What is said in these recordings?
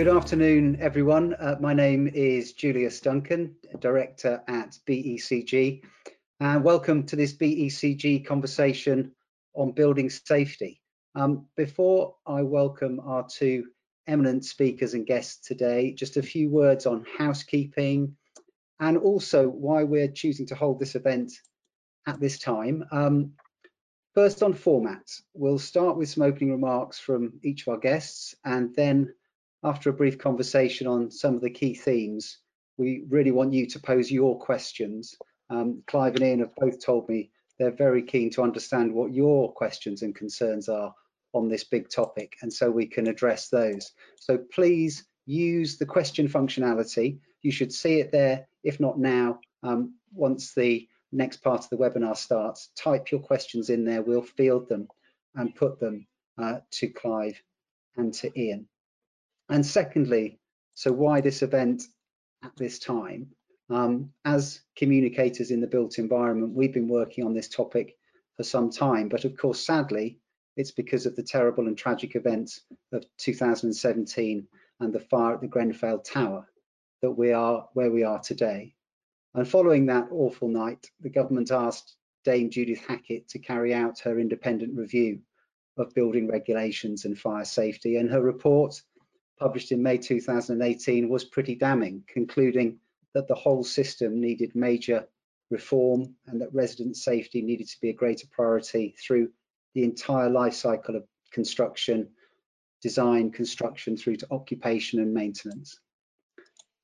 Good afternoon, everyone. Uh, my name is Julius Duncan, Director at BECG, and welcome to this BECG conversation on building safety. Um, before I welcome our two eminent speakers and guests today, just a few words on housekeeping and also why we're choosing to hold this event at this time. Um, first on format, we'll start with some opening remarks from each of our guests and then after a brief conversation on some of the key themes, we really want you to pose your questions. Um, Clive and Ian have both told me they're very keen to understand what your questions and concerns are on this big topic, and so we can address those. So please use the question functionality. You should see it there, if not now, um, once the next part of the webinar starts. Type your questions in there, we'll field them and put them uh, to Clive and to Ian. And secondly, so why this event at this time? Um, as communicators in the built environment, we've been working on this topic for some time, but of course, sadly, it's because of the terrible and tragic events of 2017 and the fire at the Grenfell Tower that we are where we are today. And following that awful night, the government asked Dame Judith Hackitt to carry out her independent review of building regulations and fire safety, and her report published in May 2018 was pretty damning, concluding that the whole system needed major reform and that resident safety needed to be a greater priority through the entire life cycle of construction, design, construction through to occupation and maintenance.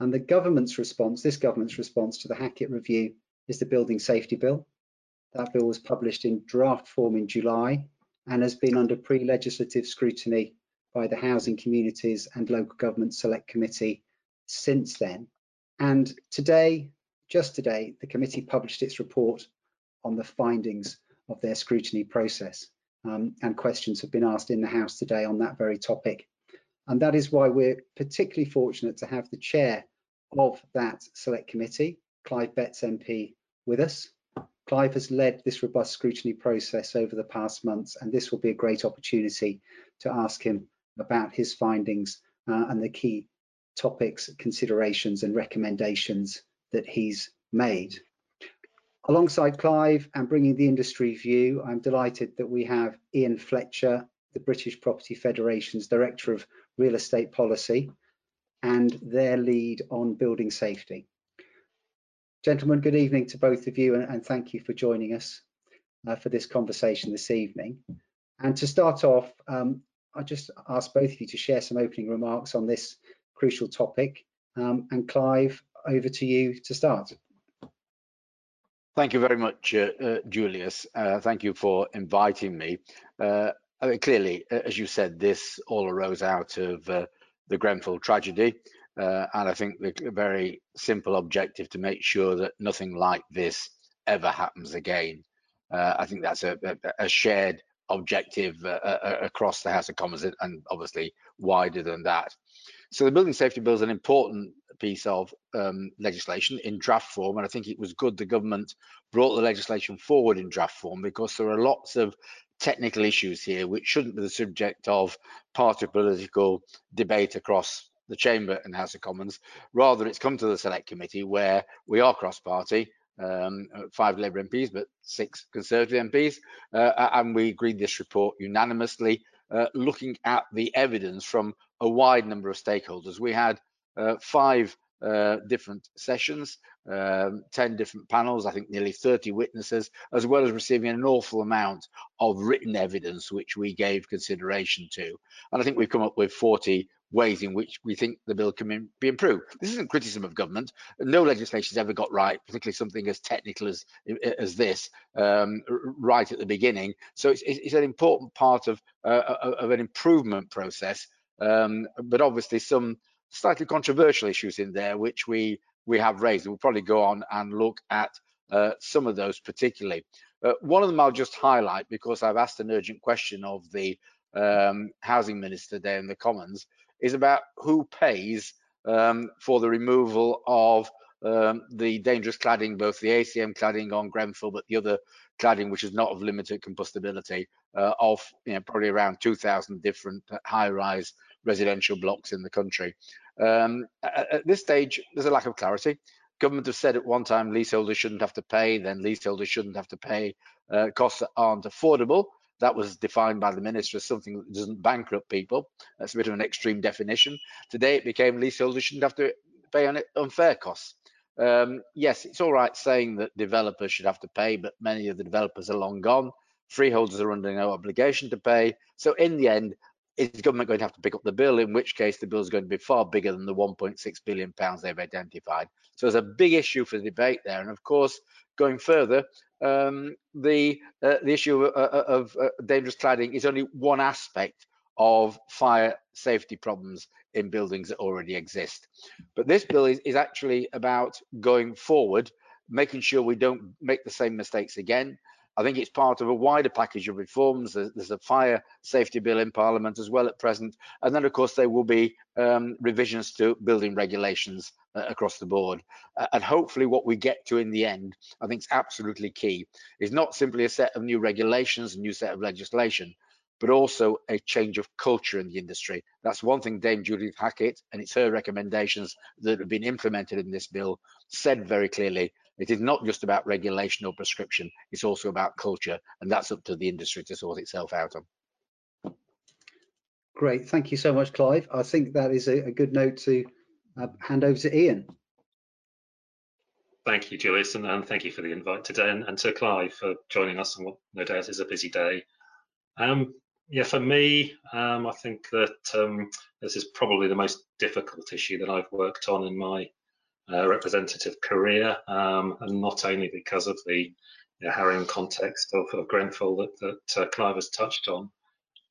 And the government's response, this government's response to the Hackitt review is the Building Safety Bill. That bill was published in draft form in July and has been under pre-legislative scrutiny by the Housing Communities and Local Government Select Committee since then. And today, just today, the committee published its report on the findings of their scrutiny process. Um, and questions have been asked in the House today on that very topic. And that is why we're particularly fortunate to have the chair of that select committee, Clive Betts MP, with us. Clive has led this robust scrutiny process over the past months, and this will be a great opportunity to ask him about his findings uh, and the key topics, considerations and recommendations that he's made. Alongside Clive and bringing the industry view, I'm delighted that we have Ian Fletcher, the British Property Federation's Director of Real Estate Policy, and their lead on building safety. Gentlemen, good evening to both of you and, and thank you for joining us uh, for this conversation this evening. And to start off, um, I just ask both of you to share some opening remarks on this crucial topic. Um, and Clive, over to you to start. Thank you very much, uh, uh, Julius. Uh, thank you for inviting me. Uh, I mean, clearly, as you said, this all arose out of uh, the Grenfell tragedy. Uh, and I think the very simple objective to make sure that nothing like this ever happens again. I think that's a, a shared objective uh, uh, uh, across the House of Commons and obviously wider than that. So the Building Safety Bill is an important piece of um, legislation in draft form, and I think it was good the government brought the legislation forward in draft form because there are lots of technical issues here which shouldn't be the subject of party political debate across the chamber and House of Commons. Rather, it's come to the Select Committee where we are cross-party um, uh, five Labour MPs, but six Conservative MPs, uh, and we agreed this report unanimously, uh, looking at the evidence from a wide number of stakeholders. We had uh, five uh, different sessions, um, 10 different panels, I think nearly 30 witnesses, as well as receiving an awful amount of written evidence, which we gave consideration to. And I think we've come up with 40 ways in which we think the bill can be improved. This isn't criticism of government. No legislation's ever got right, particularly something as technical as as this, um, right at the beginning. So it's, it's an important part of uh, of an improvement process. Um, but obviously some slightly controversial issues in there which we we have raised. We'll probably go on and look at uh, some of those particularly. Uh, one of them I'll just highlight because I've asked an urgent question of the um, housing minister there in the Commons is about who pays um, for the removal of um, the dangerous cladding, both the ACM cladding on Grenfell, but the other cladding, which is not of limited combustibility, uh, of you know, probably around 2,000 different high-rise residential blocks in the country. Um, at, at, this stage, there's a lack of clarity. Government have said at one time leaseholders shouldn't have to pay, then leaseholders shouldn't have to pay uh, costs that aren't affordable. That was defined by the minister as something that doesn't bankrupt people. That's a bit of an extreme definition. Today it became leaseholders shouldn't have to pay on unfair costs. Um, yes, it's all right saying that developers should have to pay, but many of the developers are long gone. Freeholders are under no obligation to pay. So in the end, is the government going to have to pick up the bill? In which case, the bill is going to be far bigger than the 1.6 billion pounds they've identified. So there's a big issue for the debate there. And of course, going further, um, the uh, the issue of, uh, of uh, dangerous cladding is only one aspect of fire safety problems in buildings that already exist. But this bill is, is actually about going forward, making sure we don't make the same mistakes again. I think it's part of a wider package of reforms. There's, a fire safety bill in Parliament as well at present. And then, of course, there will be um, revisions to building regulations uh, across the board. Uh, and hopefully what we get to in the end, I think is absolutely key, is not simply a set of new regulations, a new set of legislation, but also a change of culture in the industry. That's one thing Dame Judith Hackitt, and it's her recommendations that have been implemented in this bill, said very clearly. It is not just about regulation or prescription, it's also about culture, and that's up to the industry to sort itself out on. Great, thank you so much, Clive. I think that is a, a good note to uh, hand over to Ian. Thank you, Julius, and, and thank you for the invite today, and, and, to Clive for joining us on what no doubt is a busy day. Um, yeah, for me, um, I think that um, this is probably the most difficult issue that I've worked on in my uh, representative career, um, and not only because of the you know, harrowing context of, of Grenfell that, that uh, Clive has touched on.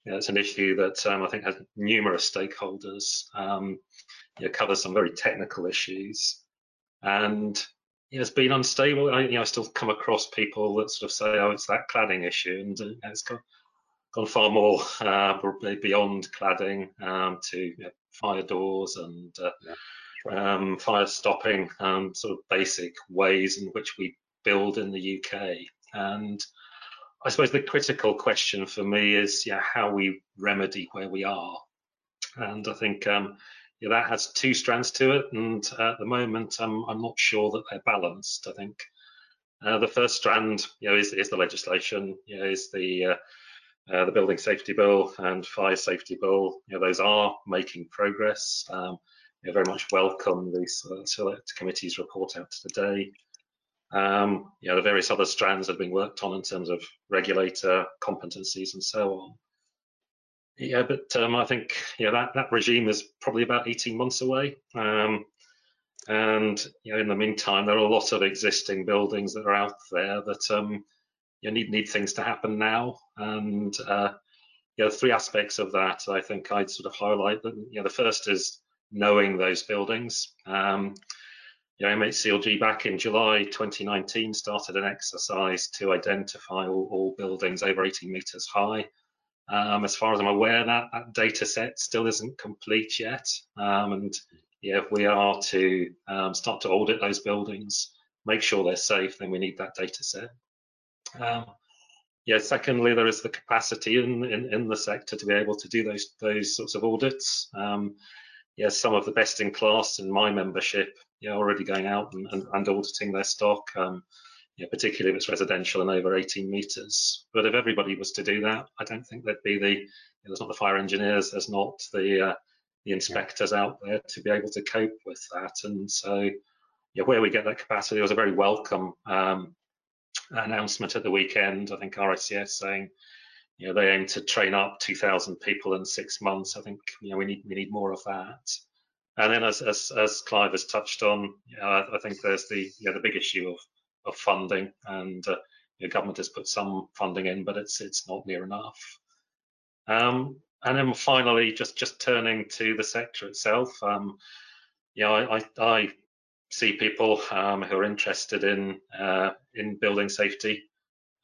You know, it's an issue that um, I think has numerous stakeholders, um, you know, covers some very technical issues, and you know, it's been unstable. I, you know, I still come across people that sort of say, "Oh, it's that cladding issue," and uh, it's got gone far more uh, beyond cladding um, to you know, fire doors and uh, yeah. um, fire stopping, um, sort of basic ways in which we build in the UK. And I suppose the critical question for me is yeah, how we remedy where we are. And I think um, yeah, that has two strands to it. And at the moment, I'm not sure that they're balanced. I think uh, the first strand you know, is, is the legislation, you know, is the uh, uh, the Building Safety Bill and Fire Safety Bill, you know, those are making progress. Um, you know, very much welcome the Select Committee's report out today. Um, you know, the various other strands that have been worked on in terms of regulator competencies and so on. Yeah, but um, I think yeah that that regime is probably about 18 months away. Um, and you know, in the meantime, there are a lot of existing buildings that are out there that um, you need need things to happen now. And uh, three aspects of that I think I'd sort of highlight. That you know, the first is knowing those buildings. Um, you know, MHCLG back in July 2019 started an exercise to identify all, all buildings over 18 meters high. Um, as far as I'm aware, that, that data set still isn't complete yet. Um, and yeah, if we are to um, start to audit those buildings, make sure they're safe, then we need that data set. Um, yeah, secondly, there is the capacity in, in, in, the sector to be able to do those those sorts of audits. Um, yeah, some of the best in class in my membership, yeah, already going out and, and, and auditing their stock, um, yeah, particularly if it's residential and over 18 meters. But if everybody was to do that, I don't think there'd be the, you know, there's not the fire engineers, there's not the, uh, the inspectors yeah. out there to be able to cope with that. And so, yeah, where we get that capacity was a very welcome um, announcement at the weekend. I think RICS saying, you know, they aim to train up 2,000 people in six months. I think you know we need we need more of that. And then, as as, as Clive has touched on, you know, I, I, think there's the you know, the big issue of of funding, and uh, the government has put some funding in, but it's it's not near enough. Um, and then finally, just just turning to the sector itself, um, I, I, I see people um, who are interested in uh, in building safety,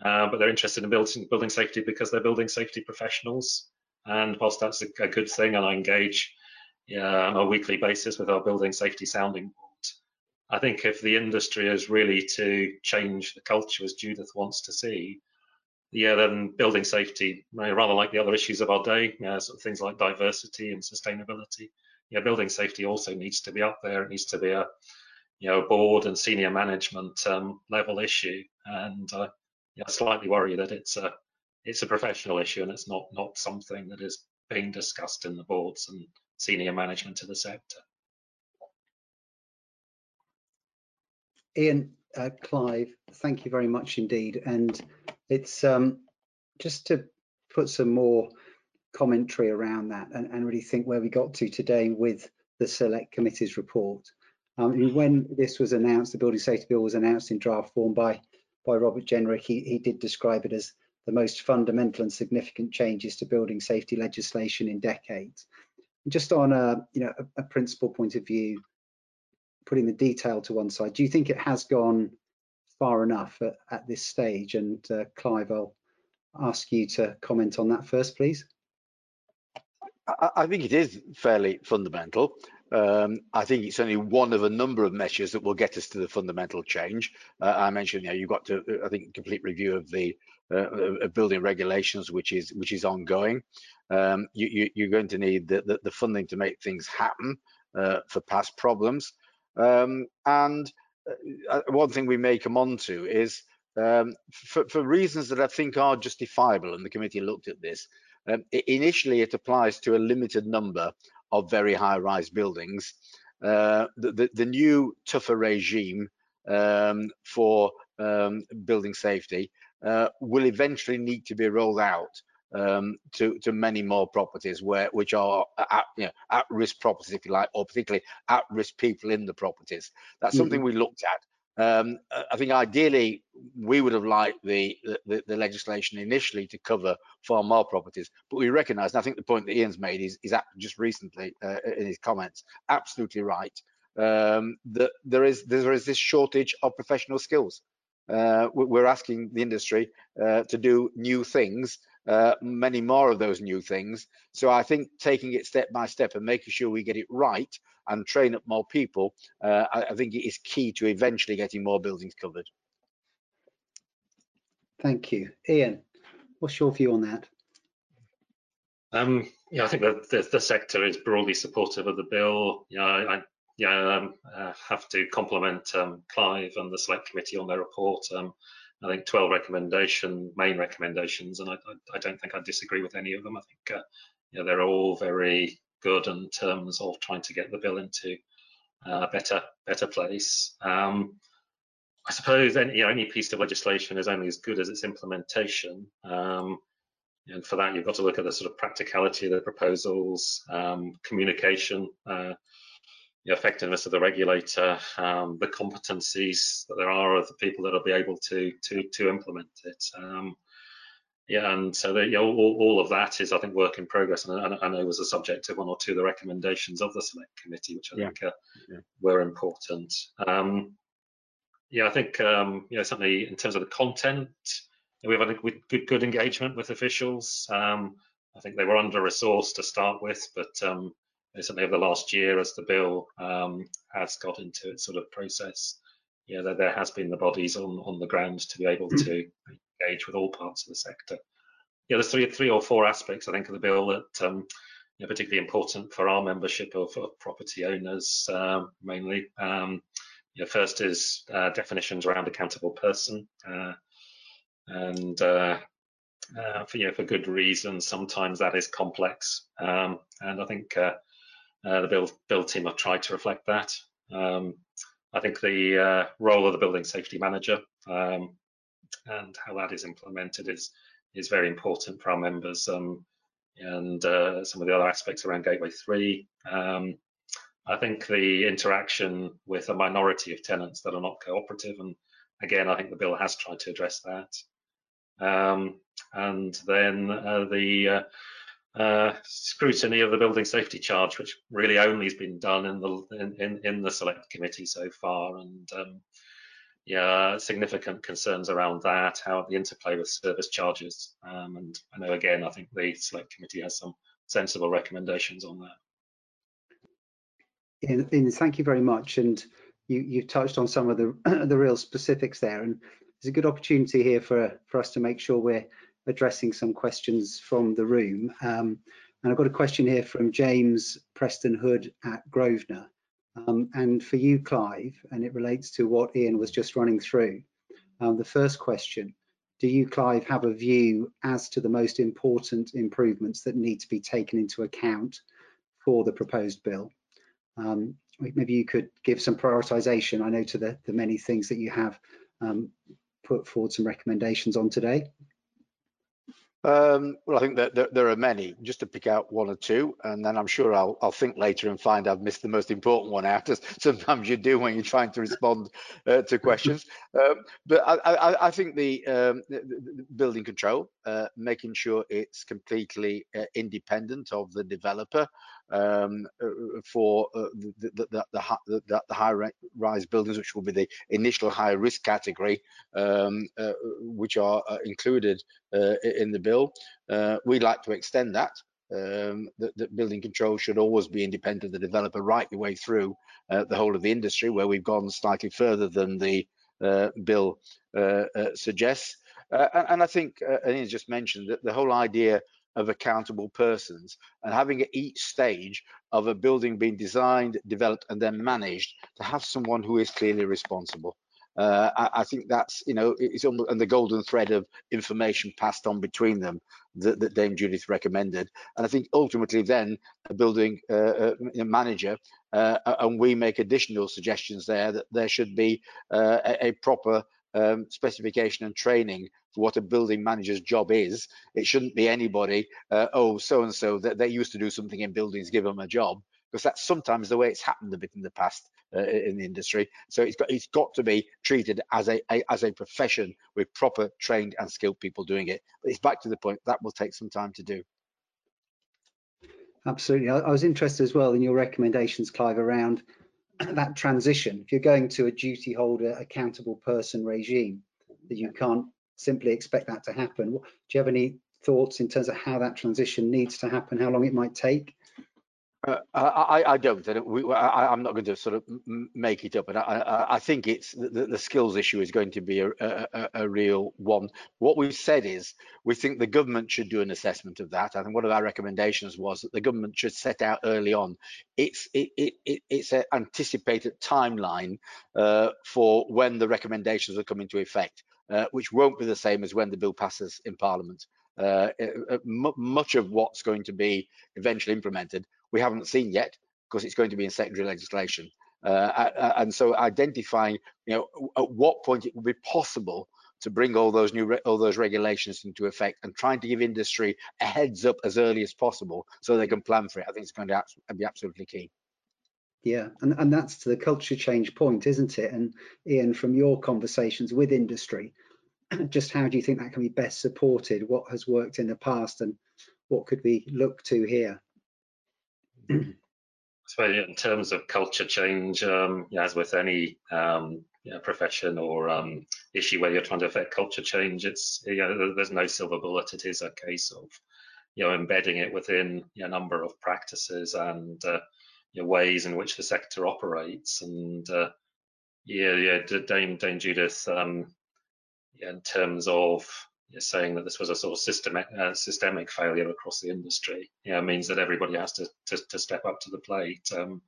uh, but they're interested in building building safety because they're building safety professionals. And whilst that's a, a good thing, and I engage yeah, on a weekly basis with our building safety sounding board, I think if the industry is really to change the culture as Judith wants to see, yeah, then building safety, rather like the other issues of our day, sort of things like diversity and sustainability. Yeah, building safety also needs to be up there. It needs to be a you know board and senior management um, level issue, and uh, yeah, I slightly worry that it's a it's a professional issue and it's not not something that is being discussed in the boards and senior management of the sector. Ian, uh, Clive, thank you very much indeed. And it's um, just to put some more commentary around that and, and, really think where we got to today with the select committee's report. Um, when this was announced, the building safety bill was announced in draft form by by Robert Jenrick, he, he did describe it as the most fundamental and significant changes to building safety legislation in decades. Just on a you know a, a principal point of view, putting the detail to one side, do you think it has gone far enough at, at this stage? And uh, Clive, I'll ask you to comment on that first, please. I think it is fairly fundamental. Um, I think it's only one of a number of measures that will get us to the fundamental change. Uh, I mentioned, you know, you've got to, I think, complete review of the uh, of building regulations, which is which is ongoing. Um, you, are going to need the, the, the, funding to make things happen uh, for past problems. Um, and uh, uh, one thing we may come on to is um, for, for, reasons that I think are justifiable, and the committee looked at this. Um, initially, it applies to a limited number of very high-rise buildings. Uh, the, the, the, new tougher regime um, for um, building safety uh, will eventually need to be rolled out um, to to many more properties where which are at, you know, at risk properties, if you like, or particularly at risk people in the properties. That's mm -hmm. something we looked at. Um, I think ideally we would have liked the, the, the legislation initially to cover far more properties, but we recognise, and I think the point that Ian's made is, is just recently uh, in his comments, absolutely right. Um, that there is there is this shortage of professional skills. Uh, we're asking the industry uh, to do new things uh, many more of those new things. So I think taking it step by step and making sure we get it right and train up more people, uh, I, I, think it is key to eventually getting more buildings covered. Thank you. Ian, what's your view on that? Um, yeah, I think that the, the, sector is broadly supportive of the bill. Yeah, I, yeah, um, uh, have to compliment um, Clive and the Select Committee on their report. Um, I think 12 recommendation, main recommendations, and I, I, I don't think I disagree with any of them. I think uh, you know, they're all very good in terms of trying to get the bill into a better better place. Um, I suppose any, you know, any piece of legislation is only as good as its implementation. Um, and for that, you've got to look at the sort of practicality of the proposals, um, communication, uh, the effectiveness of the regulator, um, the competencies that there are of the people that will be able to to to implement it. Um, yeah, and so the, you know, all, all, of that is, I think, work in progress, and I, I, know it was a subject of one or two of the recommendations of the select committee, which I yeah. think uh, yeah. were important. Um, yeah, I think um, you know certainly in terms of the content, we've had a good, good engagement with officials. Um, I think they were under resourced to start with, but um, certainly over the last year as the bill um, has got into its sort of process, yeah, there, there has been the bodies on, on the ground to be able to engage with all parts of the sector. Yeah, there's three, three or four aspects, I think, of the bill that um, you know, particularly important for our membership of, of property owners um, mainly. Um, you know, first is uh, definitions around accountable person. Uh, and uh, uh, for you know, for good reason. Sometimes that is complex, um, and I think uh, uh, the build, build team have tried to reflect that. Um, I think the uh, role of the building safety manager um, and how that is implemented is is very important for our members. Um, and uh, some of the other aspects around Gateway 3. Um, I think the interaction with a minority of tenants that are not cooperative, and again, I think the bill has tried to address that. Um, and then uh, the uh, uh, scrutiny of the building safety charge, which really only has been done in the in, in, in the select committee so far, and um, yeah, significant concerns around that, how the interplay with service charges, um, and I know again, I think the select committee has some sensible recommendations on that. Thank you very much, and you you touched on some of the the real specifics there, and there's a good opportunity here for, for us to make sure we're addressing some questions from the room. Um, and I've got a question here from James Preston Hood at Grosvenor. Um, and for you, Clive, and it relates to what Ian was just running through. Um, the first question, do you, Clive, have a view as to the most important improvements that need to be taken into account for the proposed bill? Um, maybe you could give some prioritization, I know, to the, the many things that you have um, put forward some recommendations on today. Um, well, I think that there, there, are many. Just to pick out one or two, and then I'm sure I'll, I'll think later and find I've missed the most important one out, as sometimes you do when you're trying to respond uh, to questions. Um, but I, I, I, think the, um, the, the building control, uh, making sure it's completely uh, independent of the developer, um, uh, for uh, the, the, the, the, the high-rise buildings, which will be the initial high-risk category, um, uh, which are included in the bill. we'd like to extend that um, that, that, building control should always be independent of the developer right the way through uh, the whole of the industry, where we've gone slightly further than the uh, bill uh, suggests. And, and, I think, uh, Ian just mentioned that the whole idea of accountable persons and having at each stage of a building being designed, developed, and then managed to have someone who is clearly responsible. Uh, I, I, think that's, you know, it's almost, and the golden thread of information passed on between them that, that Dame Judith recommended. And I think ultimately then a building uh, uh manager, uh, and we make additional suggestions there that there should be uh, a, a, proper um, specification and training what a building manager's job is. It shouldn't be anybody, uh, oh, so and so, that they used to do something in buildings, give them a job, because that's sometimes the way it's happened a bit in the past uh, in the industry. So it's got it's got to be treated as a, a, as a profession with proper trained and skilled people doing it. But it's back to the point that will take some time to do. Absolutely. I, I was interested as well in your recommendations, Clive, around that transition. If you're going to a duty holder accountable person regime, that you can't simply expect that to happen. Do you have any thoughts in terms of how that transition needs to happen, how long it might take? Uh, I, I, don't. I am not going to sort of make it up, and I, I think it's the, the, skills issue is going to be a, a, a, real one. What we've said is we think the government should do an assessment of that. I think one of our recommendations was that the government should set out early on. It's it, it, it it's an anticipated timeline uh, for when the recommendations will come into effect, uh, which won't be the same as when the bill passes in Parliament. Uh, uh much of what's going to be eventually implemented we haven't seen yet because it's going to be in secondary legislation. Uh, and so identifying, you know, at what point it will be possible to bring all those new all those regulations into effect and trying to give industry a heads up as early as possible so they can plan for it. I think it's going to be absolutely key. Yeah, and, and that's to the culture change point, isn't it? And Ian, from your conversations with industry, just how do you think that can be best supported? What has worked in the past and what could we look to here? So in terms of culture change, um, as with any um, you know, profession or um, issue where you're trying to affect culture change, it's you know, there's no silver bullet. It is a case of you know embedding it within a number of practices and uh, you know, ways in which the sector operates. And uh, yeah, yeah, Dame Dame Judith, um, yeah, in terms of saying that this was a sort of systemic uh, systemic failure across the industry, you know, means that everybody has to to, to step up to the plate. Um,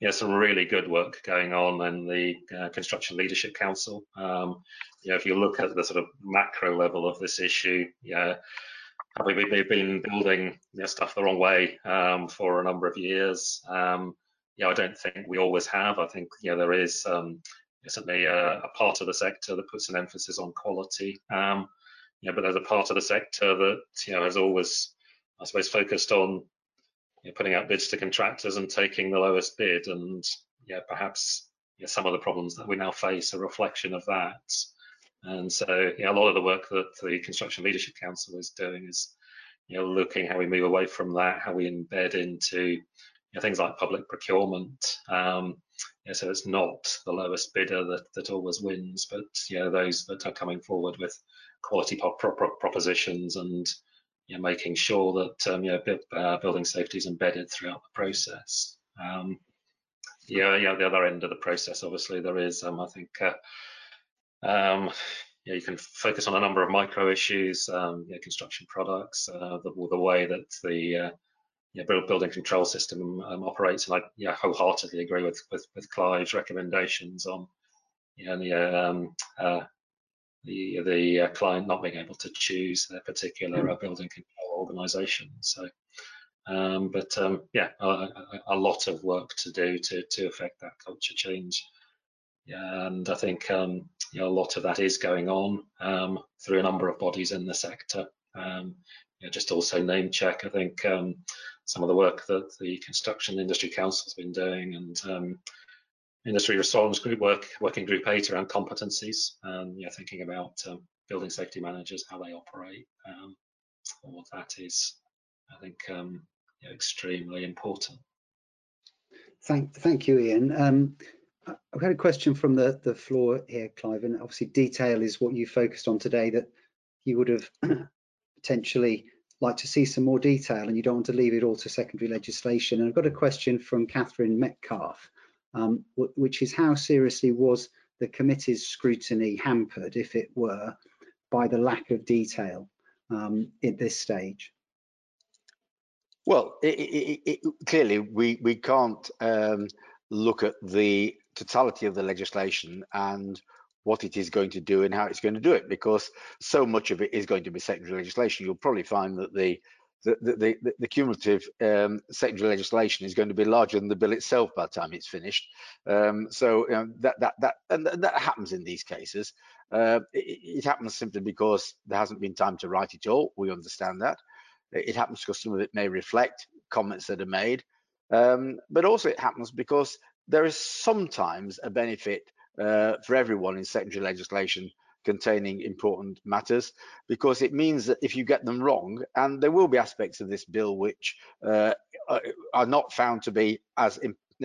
yeah, some really good work going on in the uh, Construction Leadership Council. Um, you know, if you look at the sort of macro level of this issue, yeah, have we been building you know, stuff the wrong way um, for a number of years? Um, yeah, I don't think we always have. I think you know there is um, certainly a, a, part of the sector that puts an emphasis on quality. Um, you know, but there's a part of the sector that you know has always, I suppose, focused on you know, putting out bids to contractors and taking the lowest bid, and yeah, perhaps some of the problems that we now face are a reflection of that. And so, yeah, a lot of the work that the Construction Leadership Council is doing is, you know, looking how we move away from that, how we embed into you know, things like public procurement. Um, yeah, so it's not the lowest bidder that, that always wins, but you know, those that are coming forward with quality pro pro propositions and you know, making sure that um, you know, uh, building safety is embedded throughout the process. Um, yeah, yeah, the other end of the process, obviously, there is, um, I think, uh, um, you, know, you can focus on a number of micro issues, um, you know, construction products, uh, the, the, way that the uh, you know, building control system um, operates, and I wholeheartedly agree with, with, with Clive's recommendations on the, um, uh, the the uh, client not being able to choose their particular uh, building control organisation. So, um, but um, yeah, a, a, lot of work to do to to affect that culture change. And I think um, you know, a lot of that is going on um, through a number of bodies in the sector. Um, you know, just also name check. I think um, some of the work that the Construction Industry Council has been doing and um, Industry Response Group work, Working Group 8 around competencies, and you know, thinking about um, building safety managers, how they operate. All of that is, I think, extremely important. Thank, thank you, Ian. I've had a question from the, the floor here, Clive, and obviously detail is what you focused on today that you would have potentially like to see some more detail and you don't want to leave it all to secondary legislation. And I've got a question from Catherine Metcalf, um, which is how seriously was the committee's scrutiny hampered, if it were, by the lack of detail um, at this stage? Well, it, it, it, clearly we, we can't um, look at the totality of the legislation and what it is going to do and how it's going to do it because so much of it is going to be secondary legislation. You'll probably find that the the, the, the, the cumulative um, secondary legislation is going to be larger than the bill itself by the time it's finished. Um, so that that that and that happens in these cases. Uh, it, it, happens simply because there hasn't been time to write it all. We understand that. It happens because some of it may reflect comments that are made, um, but also it happens because there is sometimes a benefit uh, for everyone in secondary legislation containing important matters because it means that if you get them wrong and there will be aspects of this bill which uh, are not found to be as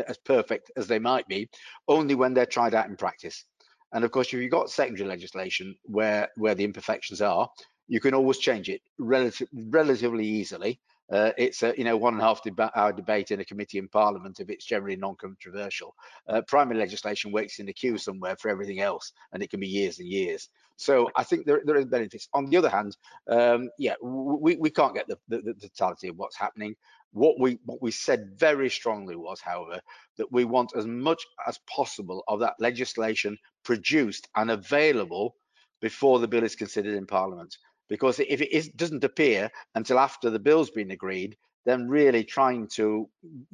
as perfect as they might be only when they're tried out in practice. And of course if you've got secondary legislation where where the imperfections are you can always change it relative, relatively easily uh, it's a you know one and a half deba hour debate in a committee in Parliament if it's generally non-controversial. Uh, primary legislation waits in the queue somewhere for everything else, and it can be years and years. So I think there, there are benefits. On the other hand, um, yeah, we, we can't get the, the, the totality of what's happening. What we what we said very strongly was, however, that we want as much as possible of that legislation produced and available before the bill is considered in Parliament because if it is, doesn't appear until after the bill's been agreed, then really trying to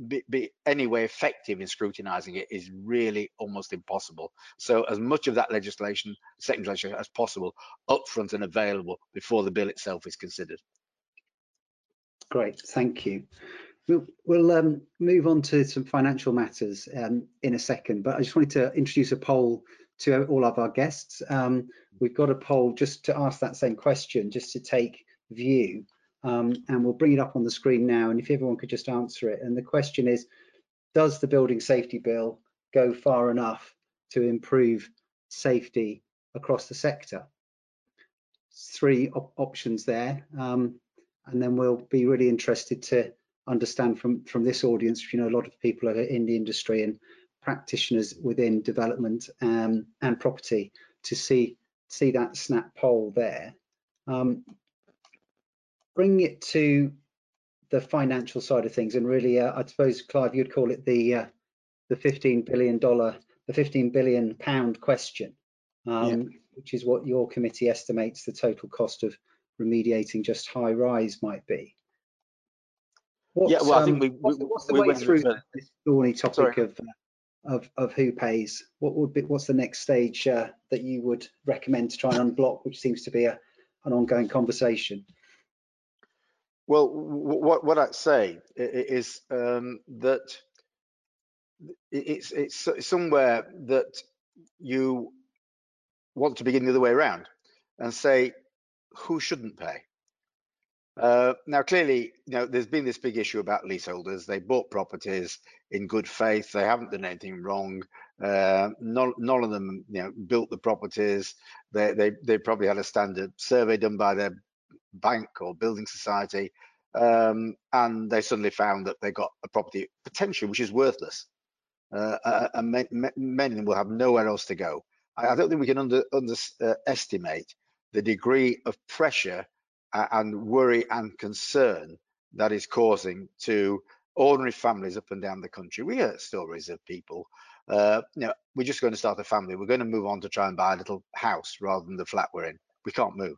be, be anyway effective in scrutinizing it is really almost impossible. So as much of that legislation, second legislation as possible, upfront and available before the bill itself is considered. Great, thank you. We'll, we'll um, move on to some financial matters um, in a second, but I just wanted to introduce a poll to all of our guests. Um, we've got a poll just to ask that same question, just to take view, um, and we'll bring it up on the screen now. And if everyone could just answer it. And the question is, does the Building Safety Bill go far enough to improve safety across the sector? Three op options there. Um, and then we'll be really interested to understand from from this audience, you know, a lot of people are in the industry and practitioners within development um, and property to see see that snap poll there. Um, bring it to the financial side of things, and really, uh, I suppose, Clive, you'd call it the uh, the 15 billion dollar, the 15 billion pound question, um, yeah. which is what your committee estimates the total cost of remediating just high rise might be. What's, yeah, well, I think um, we, what's, what's the we way through this thorny topic Sorry. of uh, of, of who pays, what would be, what's the next stage uh, that you would recommend to try and unblock, which seems to be a, an ongoing conversation? Well, what, what I'd say is um, that it's, it's somewhere that you want to begin the other way around and say, who shouldn't pay? Uh, now, clearly, you know, there's been this big issue about leaseholders. They bought properties in good faith. They haven't done anything wrong. Uh, none, none of them, you know, built the properties. They, they, they probably had a standard survey done by their bank or building society, um, and they suddenly found that they got a property potentially which is worthless. Uh, and many, will have nowhere else to go. I, don't think we can under, underestimate uh, the degree of pressure and worry and concern that is causing to ordinary families up and down the country. We hear stories of people, uh, you know, we're just going to start a family. We're going to move on to try and buy a little house rather than the flat we're in. We can't move.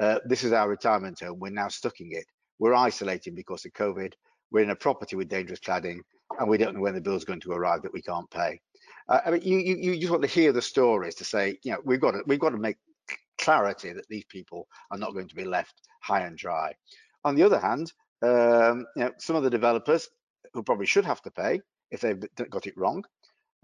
Uh, this is our retirement home. We're now stuck in it. We're isolating because of COVID. We're in a property with dangerous cladding, and we don't know when the bill's going to arrive that we can't pay. Uh, I mean, you, you you just want to hear the stories to say, you know, we've got to we've got to make clarity that these people are not going to be left high and dry. On the other hand, um, you know, some of the developers who probably should have to pay if they've got it wrong,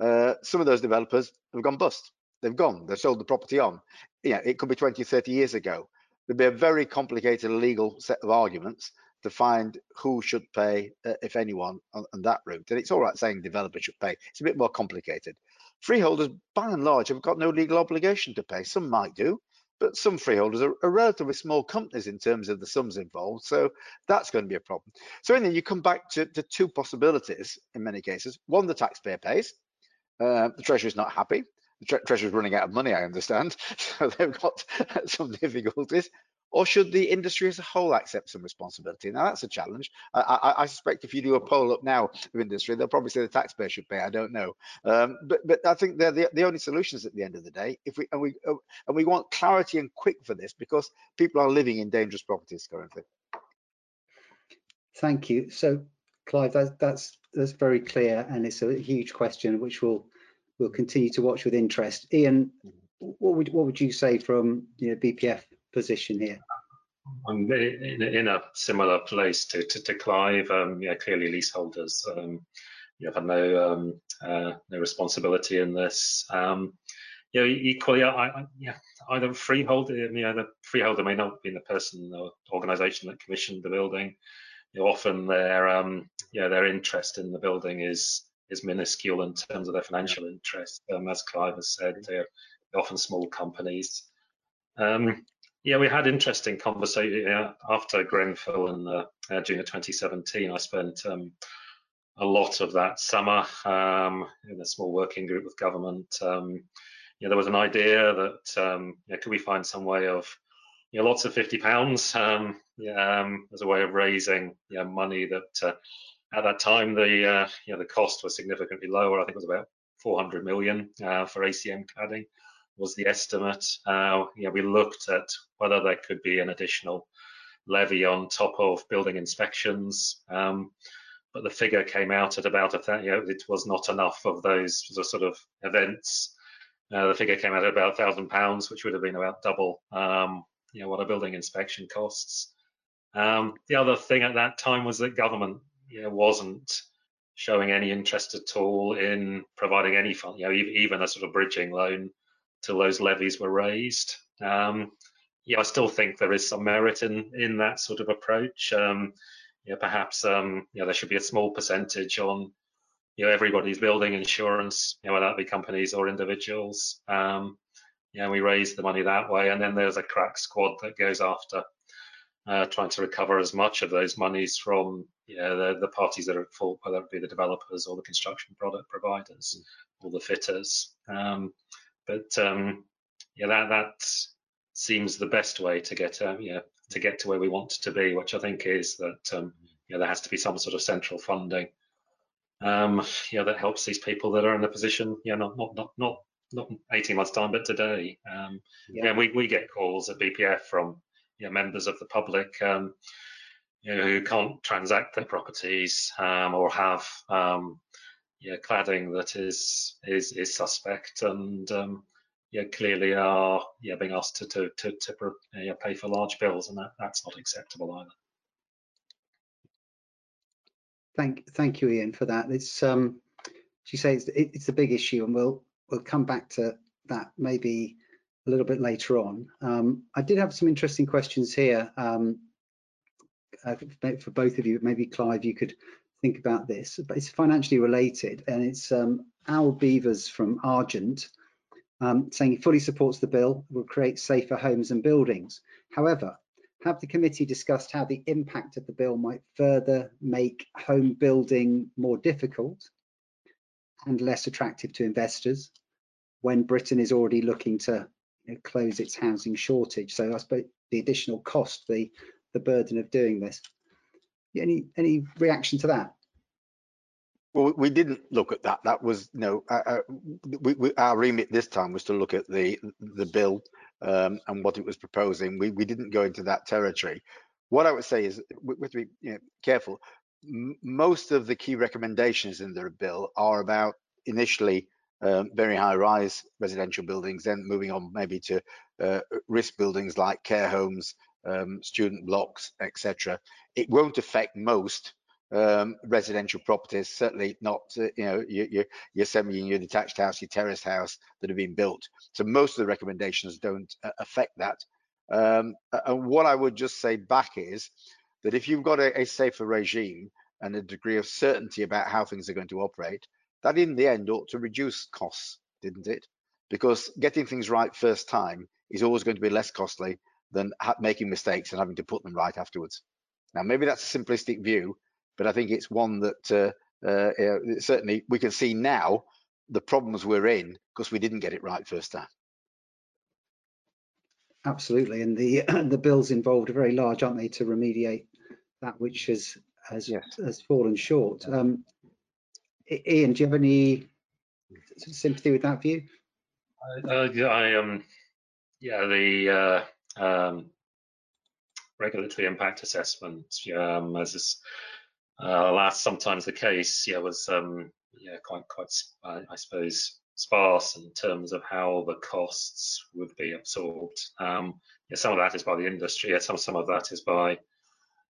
uh, some of those developers have gone bust. They've gone, they've sold the property on. Yeah, it could be 20, 30 years ago. There'd be a very complicated legal set of arguments to find who should pay, uh, if anyone, on, on, that route. And it's all right saying developers should pay. It's a bit more complicated. Freeholders, by and large, have got no legal obligation to pay. Some might do, but some freeholders are, are, relatively small companies in terms of the sums involved. So that's going to be a problem. So then you come back to, two possibilities in many cases. One, the taxpayer pays. Uh, the Treasury is not happy. The tre Treasury is running out of money, I understand. So they've got some difficulties or should the industry as a whole accept some responsibility? Now that's a challenge. I, I, I, suspect if you do a poll up now of industry, they'll probably say the taxpayer should pay. I don't know, um, but but I think they're the, the only solutions at the end of the day. If we and we uh, and we want clarity and quick for this because people are living in dangerous properties currently. Thank you. So Clive, that, that's that's very clear, and it's a huge question which we'll we'll continue to watch with interest. Ian, what would what would you say from you know, BPF position here? I'm in, in a similar place to, to, to Clive. Um, yeah, clearly leaseholders um, you have no um, uh, no responsibility in this. Um, you know, equally, I, I, yeah, either freeholder, you know, the freeholder may not be the person or organisation that commissioned the building. You know, often their um, yeah, their interest in the building is is minuscule in terms of their financial interest. Um, as Clive has said, they're often small companies. Um, yeah, we had interesting conversation yeah, after Grenfell in uh, June of 2017. I spent um, a lot of that summer um, in a small working group with government. Um, there was an idea that um, you could we find some way of you know, lots of 50 pounds um, yeah, um, as a way of raising money that uh, at that time the uh, you know, the cost was significantly lower. I think it was about 400 million uh, for ACM cladding was the estimate. Uh, yeah, we looked at whether there could be an additional levy on top of building inspections, um, but the figure came out at about a you know, it was not enough of those sort of events. Uh, the figure came out at about a thousand pounds, which would have been about double, um, you know, what a building inspection costs. Um, the other thing at that time was that government, you know, wasn't showing any interest at all in providing any fund, you know, even a sort of bridging loan till those levies were raised. Um, yeah, I still think there is some merit in in that sort of approach. Um, yeah, perhaps um, there should be a small percentage on you know everybody's building insurance, you know, whether that be companies or individuals. Um, yeah, we raise the money that way, and then there's a crack squad that goes after uh, trying to recover as much of those monies from yeah, the, the parties that are at fault, whether it be the developers or the construction product providers mm. or the fitters. Um, but um, yeah, that that seems the best way to get uh, yeah to get to where we want to be, which I think is that um, yeah there has to be some sort of central funding. Um, yeah, that helps these people that are in a position, yeah, not not not not not 18 months time, but today. Um, yeah. yeah, we we get calls at BPF from yeah members of the public. Um, you know, who can't transact their properties um, or have um, yeah, cladding that is is is suspect and um, yeah, clearly are yeah being asked to to to, to yeah, pay for large bills, and that that's not acceptable either. Thank thank you, Ian, for that. It's um, you say it's it, it's a big issue, and we'll we'll come back to that maybe a little bit later on. Um, I did have some interesting questions here um, uh, for both of you. Maybe Clive, you could think about this, but it's financially related, and it's um, Al Beavers from Argent um, saying he fully supports the bill, will create safer homes and buildings. However, have the committee discussed how the impact of the bill might further make home building more difficult and less attractive to investors? when Britain is already looking to you know, close its housing shortage. So I suppose the additional cost, the the burden of doing this. Any any reaction to that? Well, we didn't look at that. That was know, uh, uh, we, we, our remit this time was to look at the the bill um, and what it was proposing. We we didn't go into that territory. What I would say is, we have to be you know, careful. M most of the key recommendations in the bill are about initially um, very high-rise residential buildings, then moving on maybe to uh, risk buildings like care homes, um, student blocks, etc. It won't affect most um, residential properties, certainly not uh, you know your, your, your semi your detached house, your terraced house that have been built. So most of the recommendations don't uh, affect that. Um, and what I would just say back is that if you've got a, a safer regime and a degree of certainty about how things are going to operate, that in the end ought to reduce costs, didn't it? Because getting things right first time is always going to be less costly than making mistakes and having to put them right afterwards. Now, maybe that's a simplistic view, but I think it's one that uh, uh, certainly we can see now the problems we're in because we didn't get it right first time. Absolutely, and the the bills involved are very large, aren't they, to remediate that which has has yes. has fallen short. Um, Ian, do you have any sympathy with that view? Uh, yeah, I um, yeah, the uh, um, regulatory impact assessment, um, as is uh, last sometimes the case, yeah, was um, yeah quite quite uh, I suppose sparse in terms of how the costs would be absorbed. Um, yeah, some of that is by the industry, yeah, some some of that is by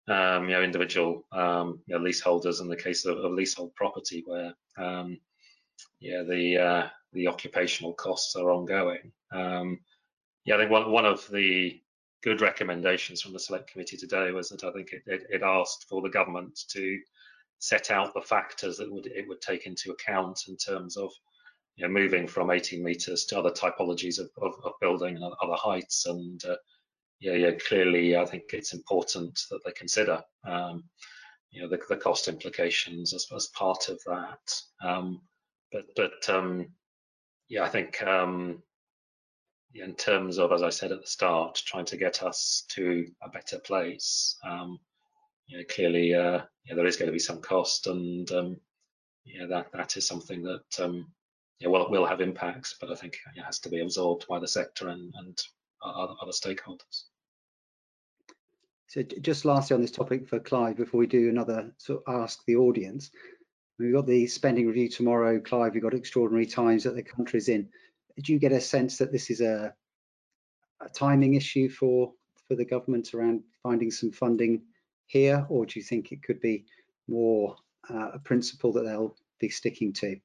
um, you know, individual um, you know, leaseholders in the case of, of leasehold property where um, yeah, the uh, the occupational costs are ongoing. Um, yeah, I think one one of the good recommendations from the select committee today was that I think it, it, it asked for the government to set out the factors that would it would take into account in terms of you know, moving from 18 meters to other typologies of, of, of building and other heights and uh, yeah, yeah, clearly, I think it's important that they consider, um, you know, the, the, cost implications as, as part of that. Um, but, but um, yeah, I think um, in terms of, as I said at the start, trying to get us to a better place, um, you know, clearly, uh, yeah, there is going to be some cost, and um, yeah, that that is something that um, yeah, will will have impacts, but I think it has to be absorbed by the sector and and other, other stakeholders. So just lastly on this topic for Clive, before we do another sort of ask the audience, we've got the spending review tomorrow. Clive, we've got extraordinary times that the country's in. Do you get a sense that this is a, a timing issue for for the government around finding some funding here, or do you think it could be more uh, a principle that they'll be sticking to?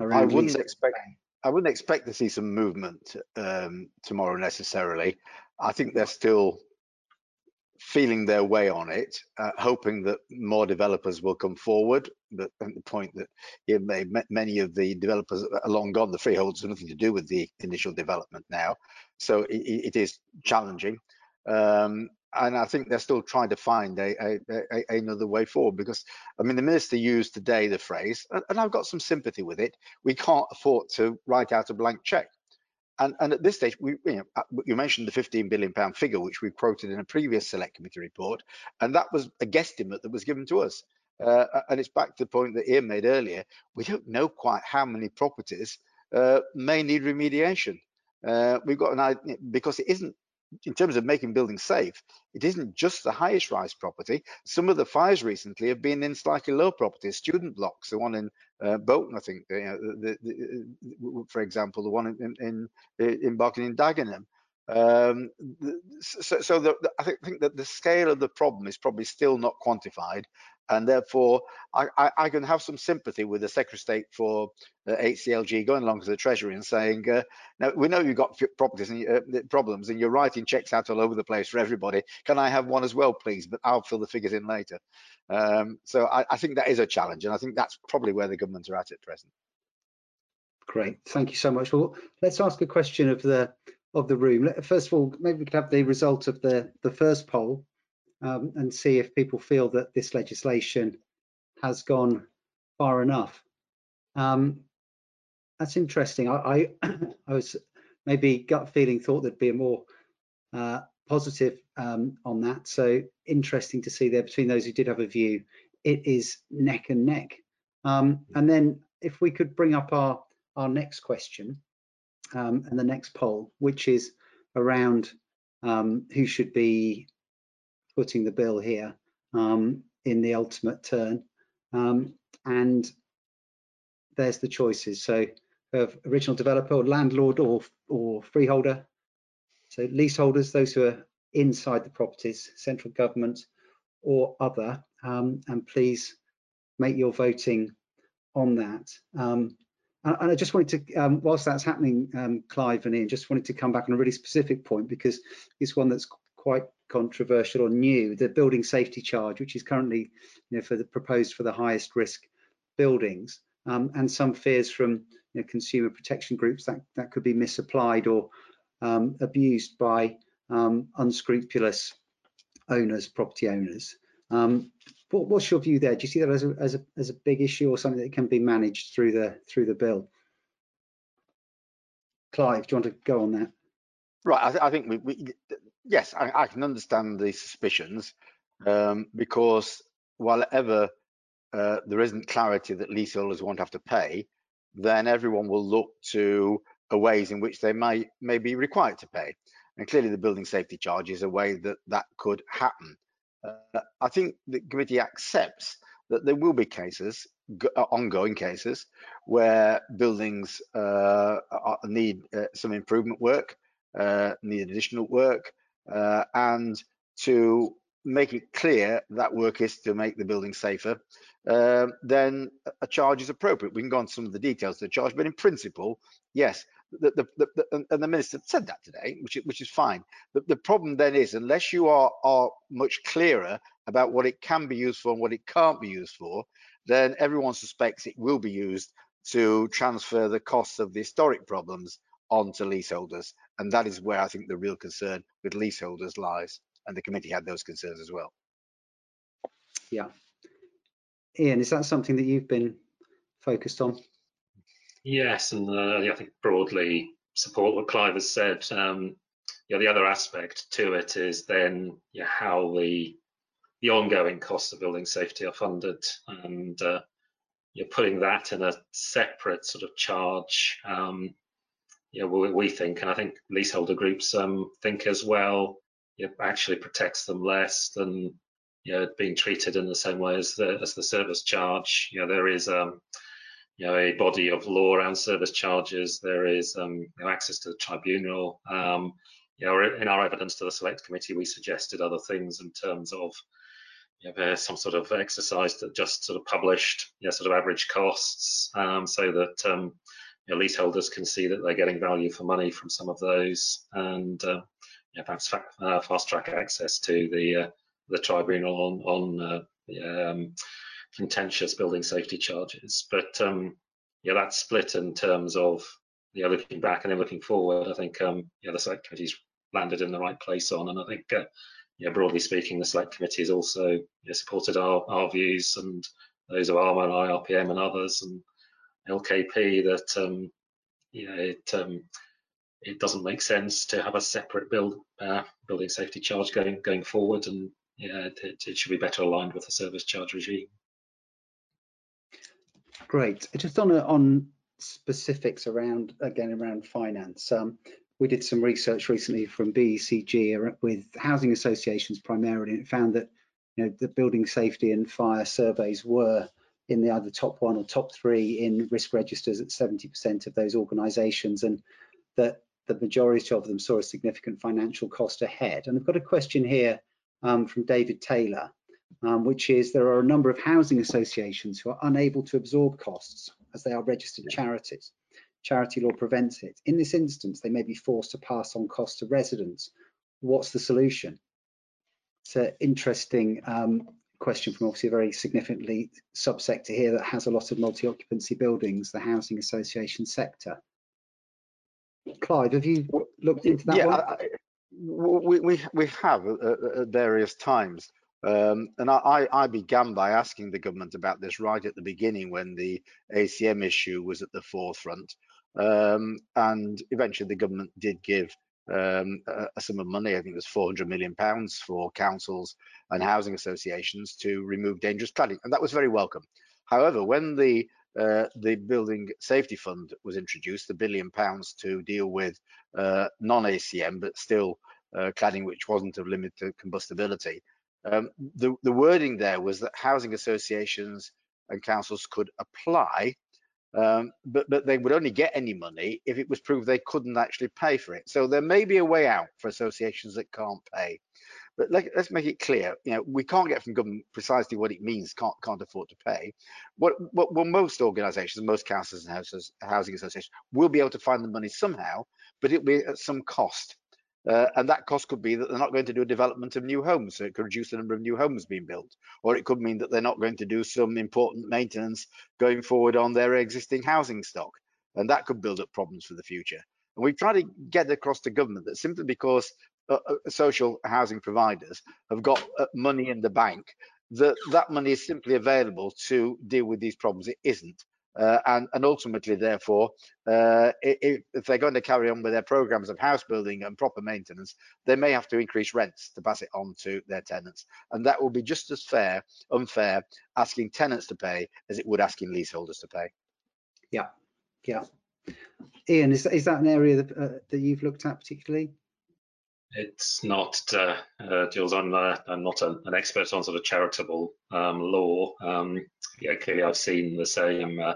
I wouldn't expect. I wouldn't expect to see some movement um, tomorrow necessarily. I think they're still feeling their way on it, uh, hoping that more developers will come forward. But at the point that you many of the developers are long gone, the freeholds have nothing to do with the initial development now. So it, it is challenging. Um, and I think they're still trying to find a, a, a, another way forward because I mean the minister used today the phrase, and I've got some sympathy with it. We can't afford to write out a blank check. And, and, at this stage, we, you, know, uh, you, mentioned the 15 billion pound figure, which we quoted in a previous select committee report, and that was a guesstimate that was given to us. Uh, and it's back to the point that Ian made earlier. We don't know quite how many properties uh, may need remediation. Uh, we've got an idea because it isn't in terms of making buildings safe, it isn't just the highest rise property. Some of the fires recently have been in slightly low properties, student blocks, the one in uh, Bolton, I think, you know, the, the, the, for example, the one in in, in Barking and Dagenham. Um, so, so the, I think, think, that the scale of the problem is probably still not quantified, and therefore I, I, I, can have some sympathy with the Secretary of State for uh, HCLG going along to the Treasury and saying, uh, "Now we know you've got properties and uh, problems, and you're writing checks out all over the place for everybody. Can I have one as well, please? But I'll fill the figures in later." Um, so I, I think that is a challenge, and I think that's probably where the governments are at at present. Great, thank you so much. Well, let's ask a question of the of the room. First of all, maybe we could have the result of the the first poll um, and see if people feel that this legislation has gone far enough. Um, that's interesting. I, I, I was maybe gut feeling thought there'd be a more uh, positive um, on that. So interesting to see there between those who did have a view, it is neck and neck. Um, and then if we could bring up our, our next question um, and the next poll, which is around um, who should be footing the bill here um, in the ultimate turn. Um, and there's the choices. So of original developer or landlord or, or freeholder. So leaseholders, those who are inside the properties, central government or other. Um, and please make your voting on that. Um, and I just wanted to, um, whilst that's happening, um, Clive and Ian, just wanted to come back on a really specific point because it's one that's quite controversial or new, the building safety charge, which is currently, you know, for the proposed for the highest risk buildings, um, and some fears from you know, consumer protection groups that that could be misapplied or um, abused by um, unscrupulous owners, property owners. Um, what, what's your view there? Do you see that as a, as a as a big issue or something that can be managed through the through the bill? Clive, do you want to go on that? Right, I, th I think we, we, yes, I, I, can understand the suspicions um, because while ever uh, there isn't clarity that leaseholders won't have to pay, then everyone will look to ways in which they may, may be required to pay. And clearly the building safety charge is a way that that could happen. Uh, I think the committee accepts that there will be cases, uh, ongoing cases, where buildings uh, need uh, some improvement work, uh, need additional work, uh, and to make it clear that work is to make the building safer, uh, then a charge is appropriate. We can go on some of the details of the charge, but in principle, yes, the, the, the, and the minister said that today, which, which is fine. The, the problem then is, unless you are, are much clearer about what it can be used for and what it can't be used for, then everyone suspects it will be used to transfer the costs of the historic problems onto leaseholders. And that is where I think the real concern with leaseholders lies. And the committee had those concerns as well. Yeah. Ian, is that something that you've been focused on? Yes, and uh, I think broadly support what Clive has said. Um, yeah, the other aspect to it is then yeah, how the the ongoing costs of building safety are funded, and uh, you're putting that in a separate sort of charge. Um, yeah, we, we, think, and I think leaseholder groups um, think as well, it actually protects them less than you know being treated in the same way as the as the service charge. You know, there is um, you know, a body of law around service charges. There is um, you know, access to the tribunal. Um, you know, in our evidence to the select committee, we suggested other things in terms of you know, some sort of exercise that just sort of published you know, sort of average costs um, so that um, you know, leaseholders can see that they're getting value for money from some of those and uh, know, perhaps fa uh, fast track access to the uh, the tribunal on, on uh, um, contentious building safety charges. But um, yeah, that's split in terms of yeah, looking back and then looking forward. I think um, yeah, the select committee's landed in the right place on, and I think uh, yeah, broadly speaking, the select committee has also know, supported our, our views and those of ARMA and IRPM and others and LKP that um, you know it um, it doesn't make sense to have a separate build uh, building safety charge going going forward, and yeah, it, it should be better aligned with the service charge regime. Great. Just on a, on specifics around again around finance. Um, we did some research recently from BECG with housing associations primarily, and found that you know the building safety and fire surveys were in the either top one or top three in risk registers at 70% of those organisations, and that the majority of them saw a significant financial cost ahead. And I've got a question here um, from David Taylor, um, which is there are a number of housing associations who are unable to absorb costs as they are registered charities. Charity law prevents it. In this instance, they may be forced to pass on costs to residents. What's the solution? It's an interesting um, question from obviously a very significantly subsector here that has a lot of multi-occupancy buildings, the housing association sector. Clive, have you looked into that yeah, one? I, we, we, we have at various times. Um, and I, I, began by asking the government about this right at the beginning when the ACM issue was at the forefront. Um, and eventually the government did give um, a, sum of money, I think it was 400 million pounds for councils and housing associations to remove dangerous cladding, and that was very welcome. However, when the uh, the Building Safety Fund was introduced, the billion pounds to deal with uh, non-ACM, but still uh, cladding which wasn't of limited combustibility. Um, the, the wording there was that housing associations and councils could apply um, but, but they would only get any money if it was proved they couldn't actually pay for it. So there may be a way out for associations that can't pay. But let, us make it clear, you know, we can't get from government precisely what it means can't can't afford to pay. What, what well, most organisations, most councils and houses, housing associations will be able to find the money somehow, but it'll be at some cost. Uh, and that cost could be that they're not going to do a development of new homes, so it could reduce the number of new homes being built. Or it could mean that they're not going to do some important maintenance going forward on their existing housing stock. And that could build up problems for the future. And we try to get across to government that simply because uh, uh, social housing providers have got uh, money in the bank, that that money is simply available to deal with these problems. It isn't. Uh, and, and, ultimately, therefore, uh, if, if, they're going to carry on with their programs of house building and proper maintenance, they may have to increase rents to pass it on to their tenants. And that will be just as fair, unfair, asking tenants to pay as it would asking leaseholders to pay. Yeah, yeah. Ian, is, is that an area that, uh, that you've looked at particularly? It's not, uh, uh, Jules. I'm, uh, I'm not a, an expert on sort of charitable um, law. Um, yeah, clearly I've seen the same uh,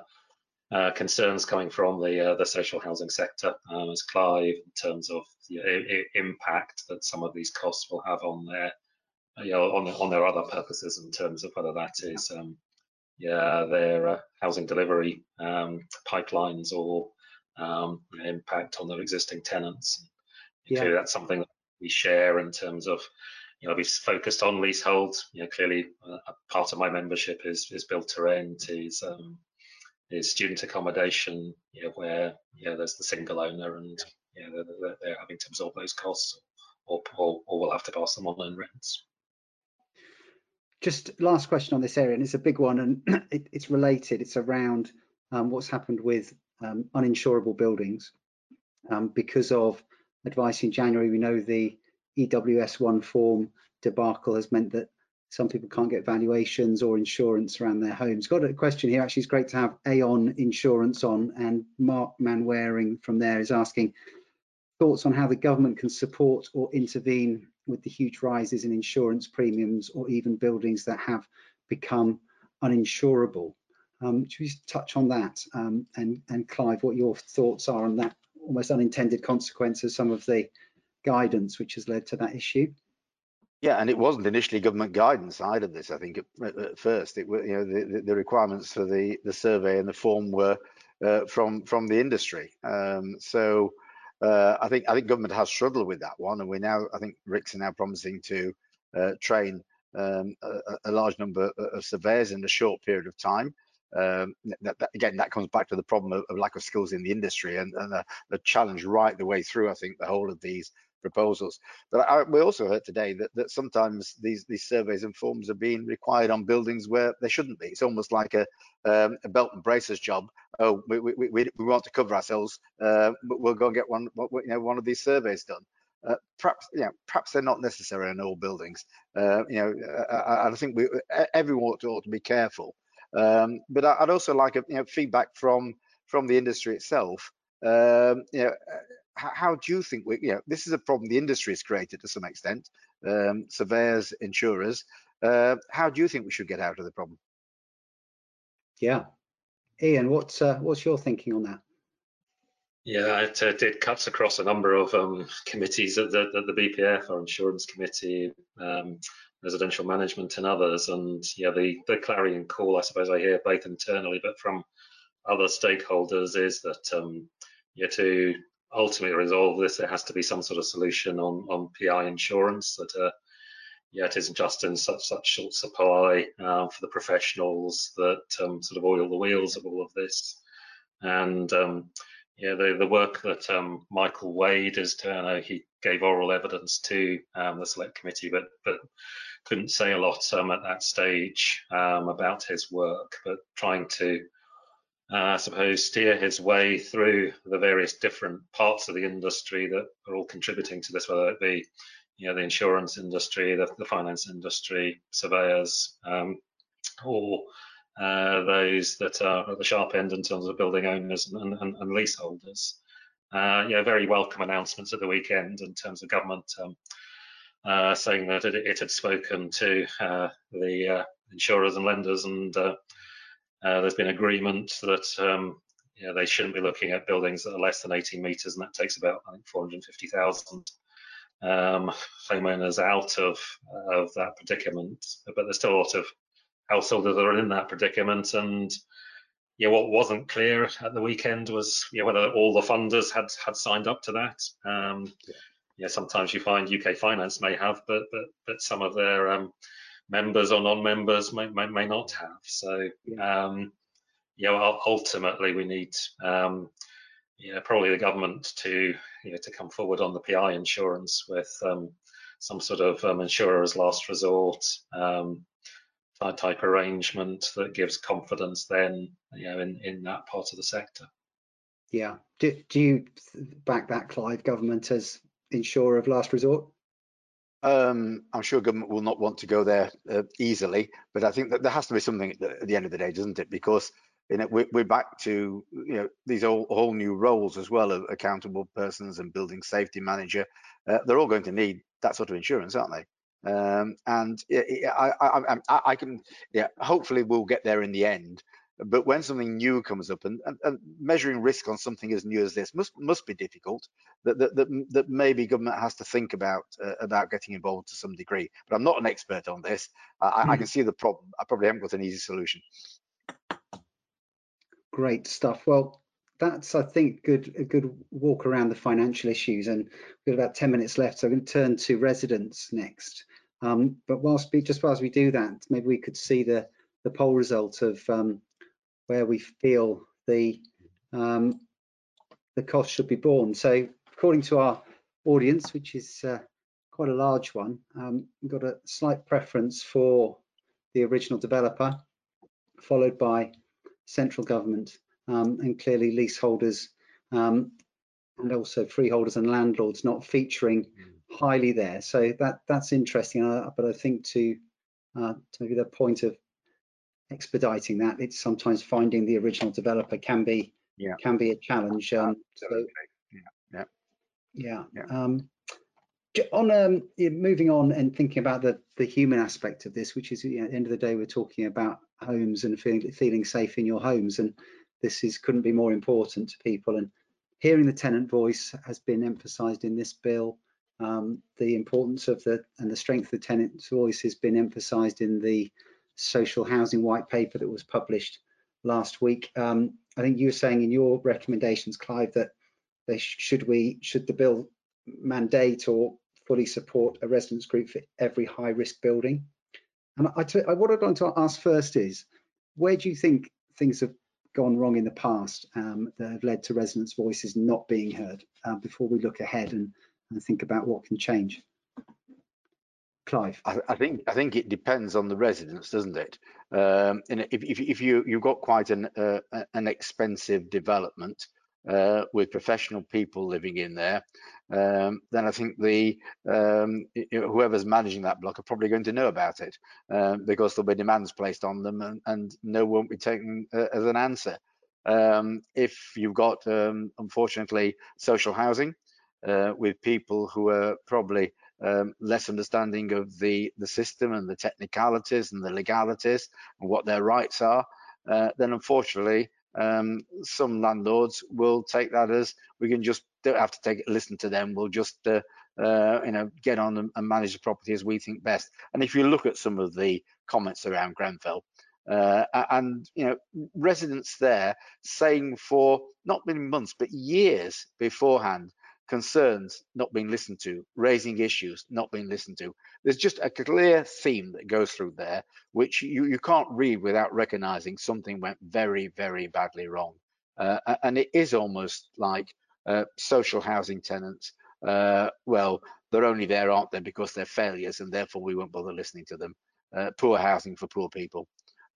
uh, concerns coming from the uh, the social housing sector um, as Clive in terms of the impact that some of these costs will have on their you know on on their other purposes in terms of whether that is um, yeah their housing delivery um, pipelines or um, impact on their existing tenants. Yeah. Clearly, that's something that we share in terms of you know we've focused on leasehold. You know clearly uh, part of my membership is is built to rent is um, is student accommodation you know where you know there's the single owner and you know they're, they're having to absorb those costs or, or, or we'll have to pass them on in rents. Just last question on this area and it's a big one and it, it's related it's around um, what's happened with um, uninsurable buildings um, because of advice in January. We know the EWS1 form debacle has meant that some people can't get valuations or insurance around their homes. Got a question here. Actually, it's great to have Aon Insurance on, and Mark Manwaring from there is asking thoughts on how the government can support or intervene with the huge rises in insurance premiums or even buildings that have become uninsurable. Um, should we touch on that? Um, and, and Clive, what your thoughts are on that almost unintended consequence of some of the guidance which has led to that issue. Yeah, and it wasn't initially government guidance either. This, I think, at, at first, it you know the, the, requirements for the the survey and the form were uh, from from the industry. Um, so uh, I think I think government has struggled with that one, and we're now I think RICS are now promising to uh, train um, a, a, large number of surveyors in a short period of time. Um, that, that, again, that comes back to the problem of, of lack of skills in the industry and, and the, the, challenge right the way through. I think the whole of these proposals. But I, we also heard today that, that sometimes these these surveys and forms are being required on buildings where they shouldn't be. It's almost like a, um, a belt and braces job. Oh, we, we, we, we want to cover ourselves, uh, but we'll go and get one you know one of these surveys done. Uh, perhaps perhaps they're not necessary in all buildings. Uh, you know, I, I, think we everyone ought to, ought to be careful um, but I'd also like a, you know, feedback from from the industry itself. Um, you know, how, how, do you think we, you know, this is a problem the industry has created to some extent, um, surveyors, insurers. Uh, how do you think we should get out of the problem? Yeah, Ian, what's uh, what's your thinking on that? Yeah, it, uh, it cuts across a number of um, committees at the, at the, BPF, our insurance committee, um, residential management and others. And yeah, the, the clarion call, I suppose I hear both internally, but from other stakeholders is that um, yeah, to ultimately resolve this, there has to be some sort of solution on, on PI insurance that uh, yeah, it isn't just in such such short supply uh, for the professionals that um, sort of oil the wheels of all of this. And um, yeah, the, the work that um, Michael Wade is doing, he gave oral evidence to um, the select committee, but but couldn't say a lot um, at that stage um, about his work, but trying to uh, I suppose, steer his way through the various different parts of the industry that are all contributing to this, whether it be you know, the insurance industry, the, the finance industry, surveyors, um, or uh, those that are at the sharp end in terms of building owners and, and, and leaseholders. Uh, very welcome announcements at the weekend in terms of government um, uh, saying that it, it, had spoken to uh, the uh, insurers and lenders and uh, there's been agreement that um, they shouldn't be looking at buildings that are less than 18 metres, and that takes about I think 450,000 um, homeowners out of of that predicament. But there's still a lot of householders that are in that predicament, and yeah, what wasn't clear at the weekend was yeah, whether all the funders had had signed up to that. Um, yeah. Yeah. sometimes you find UK Finance may have, but but but some of their um, members or non-members may, may, may not have. So, um, you know, ultimately we need, um, you know, probably the government to, you know, to come forward on the PI insurance with um, some sort of um, insurer as last resort um, type arrangement that gives confidence then, you know, in, in that part of the sector. Yeah. Do, do you back that Clive government as insurer of last resort? Um, I'm sure government will not want to go there uh, easily, but I think that there has to be something at the end of the day, doesn't it? Because you know we're, we're back to you know these all, whole new roles as well of accountable persons and building safety manager. Uh, they're all going to need that sort of insurance, aren't they? Um, and I, I, I, I, can, yeah, hopefully we'll get there in the end. But when something new comes up, and, and, and, measuring risk on something as new as this must must be difficult. That that that, that maybe government has to think about uh, about getting involved to some degree. But I'm not an expert on this. I, mm. I can see the problem. I probably haven't got an easy solution. Great stuff. Well, that's I think good a good walk around the financial issues, and we've got about 10 minutes left. So I'm going to turn to residents next. Um, but whilst we, just whilst we do that, maybe we could see the the poll result of um, where we feel the um, the cost should be borne. So according to our audience, which is uh, quite a large one, um, we've got a slight preference for the original developer, followed by central government um, and clearly leaseholders um, and also freeholders and landlords not featuring highly there. So that that's interesting. Uh, but I think to, uh, to maybe the point of expediting that. It's sometimes finding the original developer can be yeah. can be a challenge. Um, so, yeah, yeah, yeah. Um, on um, moving on and thinking about the the human aspect of this, which is you know, at the end of the day, we're talking about homes and feeling feeling safe in your homes, and this is couldn't be more important to people. And hearing the tenant voice has been emphasised in this bill. Um, the importance of the and the strength of the tenant's voice has been emphasised in the social housing white paper that was published last week. Um, I think you were saying in your recommendations, Clive, that they sh should we should the bill mandate or fully support a residence group for every high risk building. And I, I, what I'd like to ask first is, where do you think things have gone wrong in the past um, that have led to residents' voices not being heard uh, before we look ahead and, and think about what can change? Clive? I, I, think I think it depends on the residents, doesn't it? Um, and if, if, if you you've got quite an uh, an expensive development uh, with professional people living in there, um, then I think the um, whoever's managing that block are probably going to know about it um, because there'll be demands placed on them, and, and no won't be taken uh, as an answer. Um, if you've got, um, unfortunately, social housing uh, with people who are probably um, less understanding of the, the system and the technicalities and the legalities and what their rights are, uh, then unfortunately, um, some landlords will take that as we can just don't have to take listen to them. We'll just uh, uh, you know get on and, manage the property as we think best. And if you look at some of the comments around Grenfell, uh, and you know residents there saying for not many months but years beforehand concerns not being listened to, raising issues not being listened to. There's just a clear theme that goes through there, which you, you can't read without recognizing something went very, very badly wrong. Uh, and it is almost like uh, social housing tenants. Uh, well, they're only there, aren't they, because they're failures, and therefore we won't bother listening to them. Uh, poor housing for poor people.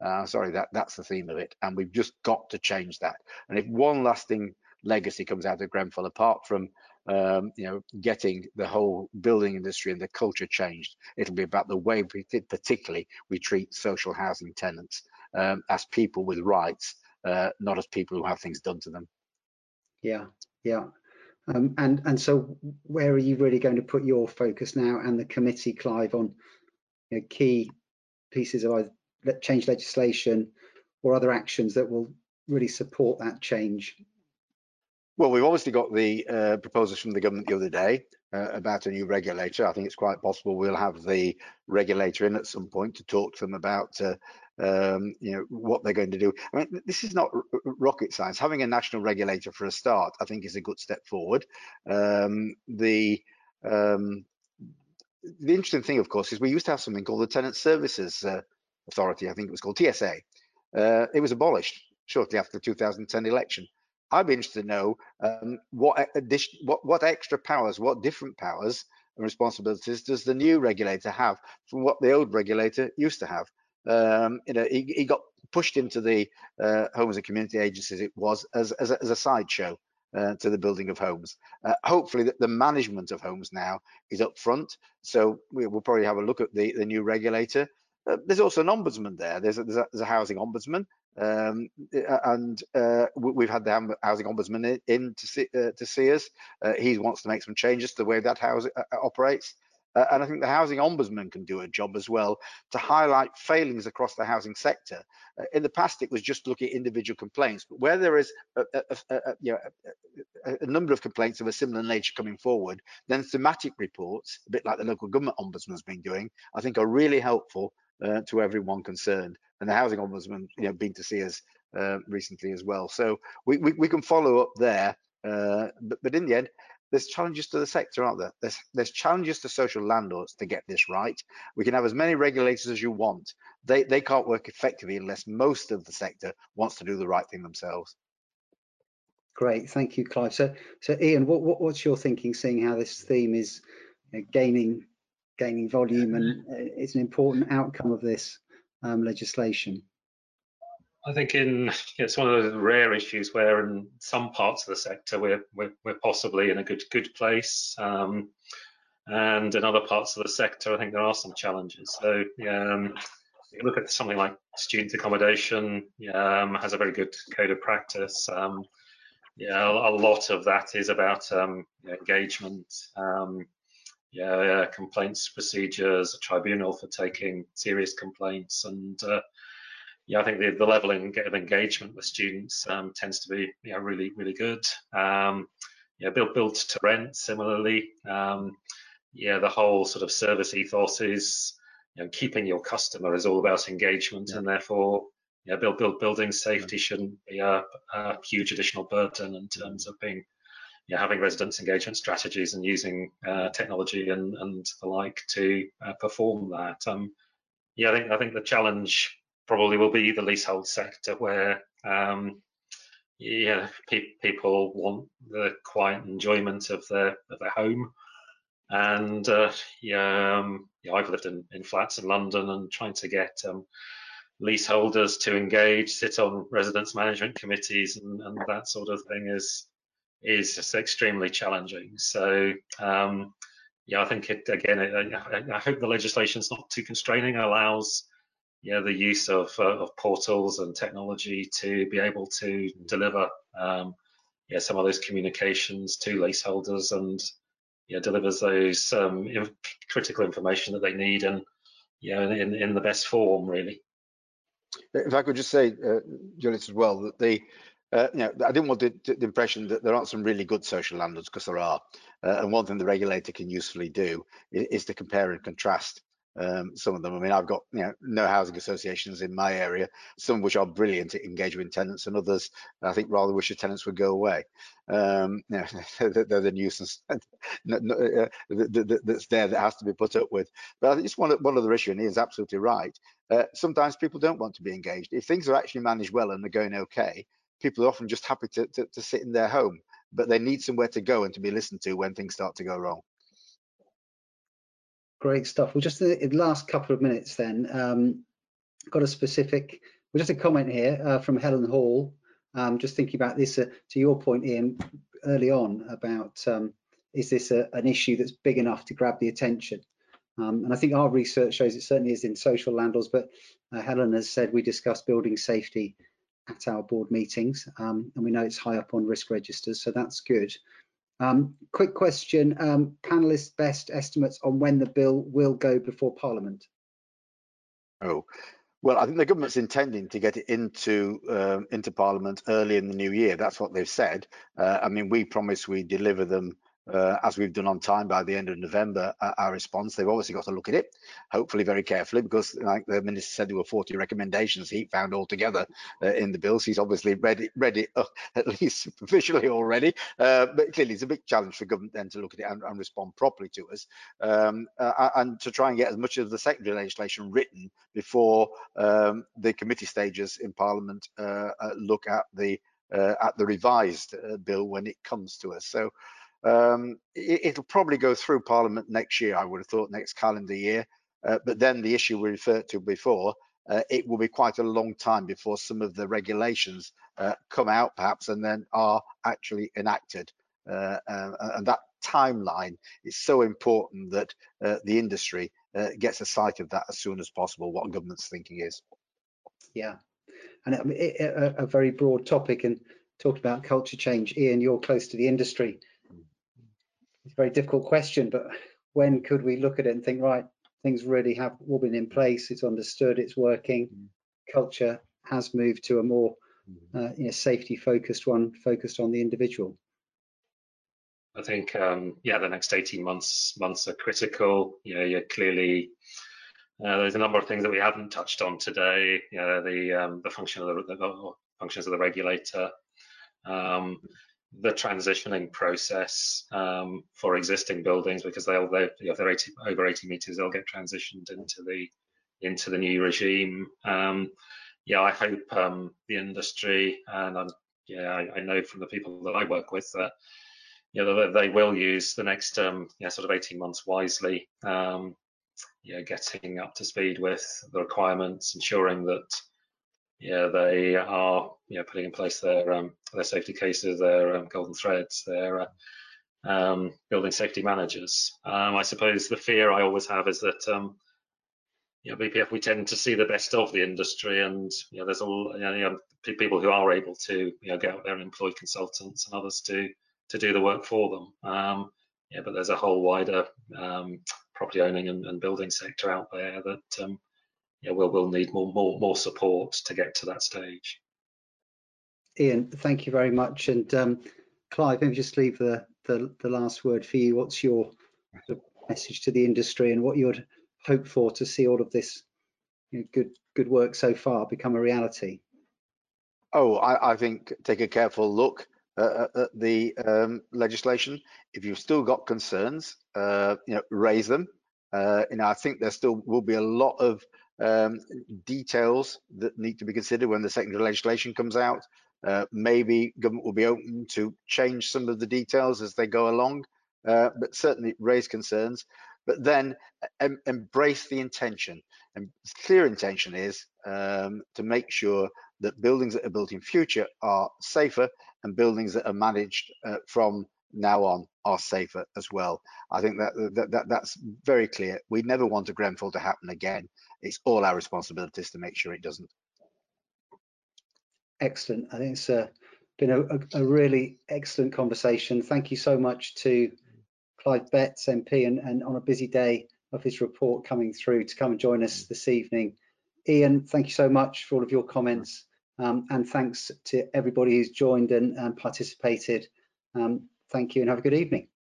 Uh, sorry, that that's the theme of it, and we've just got to change that. And if one lasting legacy comes out of Grenfell, apart from um, you know getting the whole building industry and the culture changed, it'll be about the way, we, particularly, we treat social housing tenants um, as people with rights, uh, not as people who have things done to them. Yeah, yeah. Um, and and so where are you really going to put your focus now and the committee, Clive, on you know, key pieces of change legislation or other actions that will really support that change? Well, we've obviously got the uh, proposals from the government the other day uh, about a new regulator. I think it's quite possible we'll have the regulator in at some point to talk to them about uh, um, you know what they're going to do. I mean, this is not rocket science. Having a national regulator for a start, I think, is a good step forward. Um, the um, the interesting thing, of course, is we used to have something called the Tenant Services uh, Authority. I think it was called TSA. Uh, it was abolished shortly after the 2010 election. I'd be interested to know um, what, addition, what what extra powers, what different powers and responsibilities does the new regulator have from what the old regulator used to have? Um, you know, he, he, got pushed into the uh, homes and community agencies. It was as as a, a sideshow uh, to the building of homes. Uh, hopefully, the, the, management of homes now is up front. So we, will probably have a look at the the new regulator. Uh, there's also an ombudsman there. There's a, there's a, there's a housing ombudsman, um, and uh, we've had the housing ombudsman in, to see uh, to see us. he wants to make some changes to the way that house operates. Uh, and I think the housing ombudsman can do a job as well to highlight failings across the housing sector. Uh, in the past, it was just looking at individual complaints, but where there is a, a, a, you know, a, number of complaints of a similar nature coming forward, then thematic reports, a bit like the local government ombudsman has been doing, I think are really helpful uh, to everyone concerned. And the housing ombudsman, you know, been to see us uh, recently as well. So we, we, we can follow up there. Uh, but, but in the end, there's challenges to the sector, aren't there? There's, there's challenges to social landlords to get this right. We can have as many regulators as you want. They, they can't work effectively unless most of the sector wants to do the right thing themselves. Great, thank you, Clive. So, so Ian, what, what what's your thinking, seeing how this theme is know, gaining gaining volume and uh, it's an important outcome of this um, legislation? I think in it's one of those rare issues where in some parts of the sector we're we're, we're possibly in a good good place, um, and in other parts of the sector I think there are some challenges. So um, you look at something like student accommodation um, has a very good code of practice. Um, yeah, a, a, lot of that is about um, engagement. Um, yeah, complaints procedures, a tribunal for taking serious complaints, and uh, yeah, I think the, the level of engagement with students um, tends to be know, really, really good. Um, yeah, built built to rent similarly. Um, yeah, the whole sort of service ethos is you know, keeping your customer is all about engagement, yeah. and therefore, yeah, build build building safety shouldn't be a, a, huge additional burden in terms of being yeah, having residents engagement strategies and using uh, technology and, and the like to uh, perform that. Um, yeah, I think I think the challenge probably will be the leasehold sector where um, yeah, pe people want the quiet enjoyment of their of their home. And uh, yeah, um, yeah, I've lived in, in flats in London and trying to get um, leaseholders to engage, sit on residence management committees, and, and that sort of thing is is just extremely challenging. So um, yeah, I think it again. I, I hope the legislation is not too constraining, allows yeah, the use of, uh, of portals and technology to be able to deliver um, yeah, some of those communications to leaseholders and yeah, delivers those um, critical information that they need and yeah, in, in the best form, really. If I could just say, uh, Julius, as well, that the uh, you know, I didn't want the, the, impression that there aren't some really good social landlords because there are. Uh, and one thing the regulator can usefully do is, is to compare and contrast um, some of them. I mean, I've got you know no housing associations in my area, some of which are brilliant at engaging tenants, and others I think rather wish the tenants would go away. Um, you know, they're, they're, the nuisance uh, that's there that has to be put up with. But I think it's one one other issue, and he is absolutely right. Uh, sometimes people don't want to be engaged. If things are actually managed well and they're going okay, people are often just happy to, to, to sit in their home, but they need somewhere to go and to be listened to when things start to go wrong. Great stuff. Well, just the last couple of minutes then. Um, got a specific, well, just a comment here uh, from Helen Hall. Um, just thinking about this, uh, to your point, Ian, early on about um, is this a, an issue that's big enough to grab the attention? Um, and I think our research shows it certainly is in social landlords, but uh, Helen has said we discuss building safety at our board meetings, um, and we know it's high up on risk registers, so that's good. Um, quick question, um, panelists' best estimates on when the bill will go before Parliament? Oh, well, I think the government's intending to get it into um, into Parliament early in the new year. That's what they've said. Uh, I mean, we promise we deliver them uh, as we've done on time by the end of November, uh, our response. They've obviously got to look at it, hopefully very carefully, because like the minister said, there were 40 recommendations he found altogether uh, in the bills. He's obviously read it, read it uh, at least superficially already, uh, but clearly it's a big challenge for government then to look at it and, and respond properly to us, um, uh, and to try and get as much of the secondary legislation written before um, the committee stages in Parliament look at the at the revised bill when it comes to us. So. Um, it, will probably go through Parliament next year, I would have thought, next calendar year. Uh, but then the issue we referred to before, uh, it will be quite a long time before some of the regulations uh, come out, perhaps, and then are actually enacted. Uh, uh, and that timeline is so important that uh, the industry gets a sight of that as soon as possible, what government's thinking is. Yeah, and it, it, a, a very broad topic and talked about culture change. Ian, you're close to the industry it's a very difficult question, but when could we look at it and think, right, things really have all been in place, it's understood, it's working, mm. culture has moved to a more mm. uh, you know, safety focused one, focused on the individual. I think, um, yeah, the next 18 months months are critical. You know, you're clearly uh, there's a number of things that we haven't touched on today. You know, the um, the function of the, the, functions of the regulator, um, the transitioning process um, for existing buildings because they'll they, if they're 80, over 80 meters they'll get transitioned into the into the new regime. Um, yeah I hope um, the industry and I'm, yeah I, I, know from the people that I work with that you know they, they will use the next um, yeah sort of 18 months wisely. Um, yeah getting up to speed with the requirements ensuring that yeah, they are you know, putting in place their um, their safety cases, their um, golden threads, their uh, um, building safety managers. Um, I suppose the fear I always have is that um, you know, BPF we tend to see the best of the industry, and you know, there's a you know, people who are able to you know get out there and employ consultants and others to to do the work for them. Um, yeah, but there's a whole wider property owning and, and, building sector out there that yeah, we'll, we'll need more, more, more support to get to that stage. Ian, thank you very much. And um, Clive, maybe just leave the, the, the last word for you. What's your message to the industry and what you'd hope for to see all of this you know, good good work so far become a reality? Oh, I, I think take a careful look uh, at the um, legislation. If you've still got concerns, uh, you know, raise them. Uh, you know, I think there still will be a lot of um, details that need to be considered when the secondary legislation comes out. Uh, maybe government will be open to change some of the details as they go along, uh, but certainly raise concerns. But then em embrace the intention. And clear intention is um, to make sure that buildings that are built in future are safer and buildings that are managed uh, from now on are safer as well. I think that, that, that that's very clear. We never want a Grenfell to happen again. It's all our responsibilities to make sure it doesn't. Excellent. I think it's uh, been a, a, really excellent conversation. Thank you so much to Clive Betts, MP, and, and on a busy day of his report coming through to come and join us this evening. Ian, thank you so much for all of your comments. Um, and thanks to everybody who's joined and, and participated. Um, thank you and have a good evening.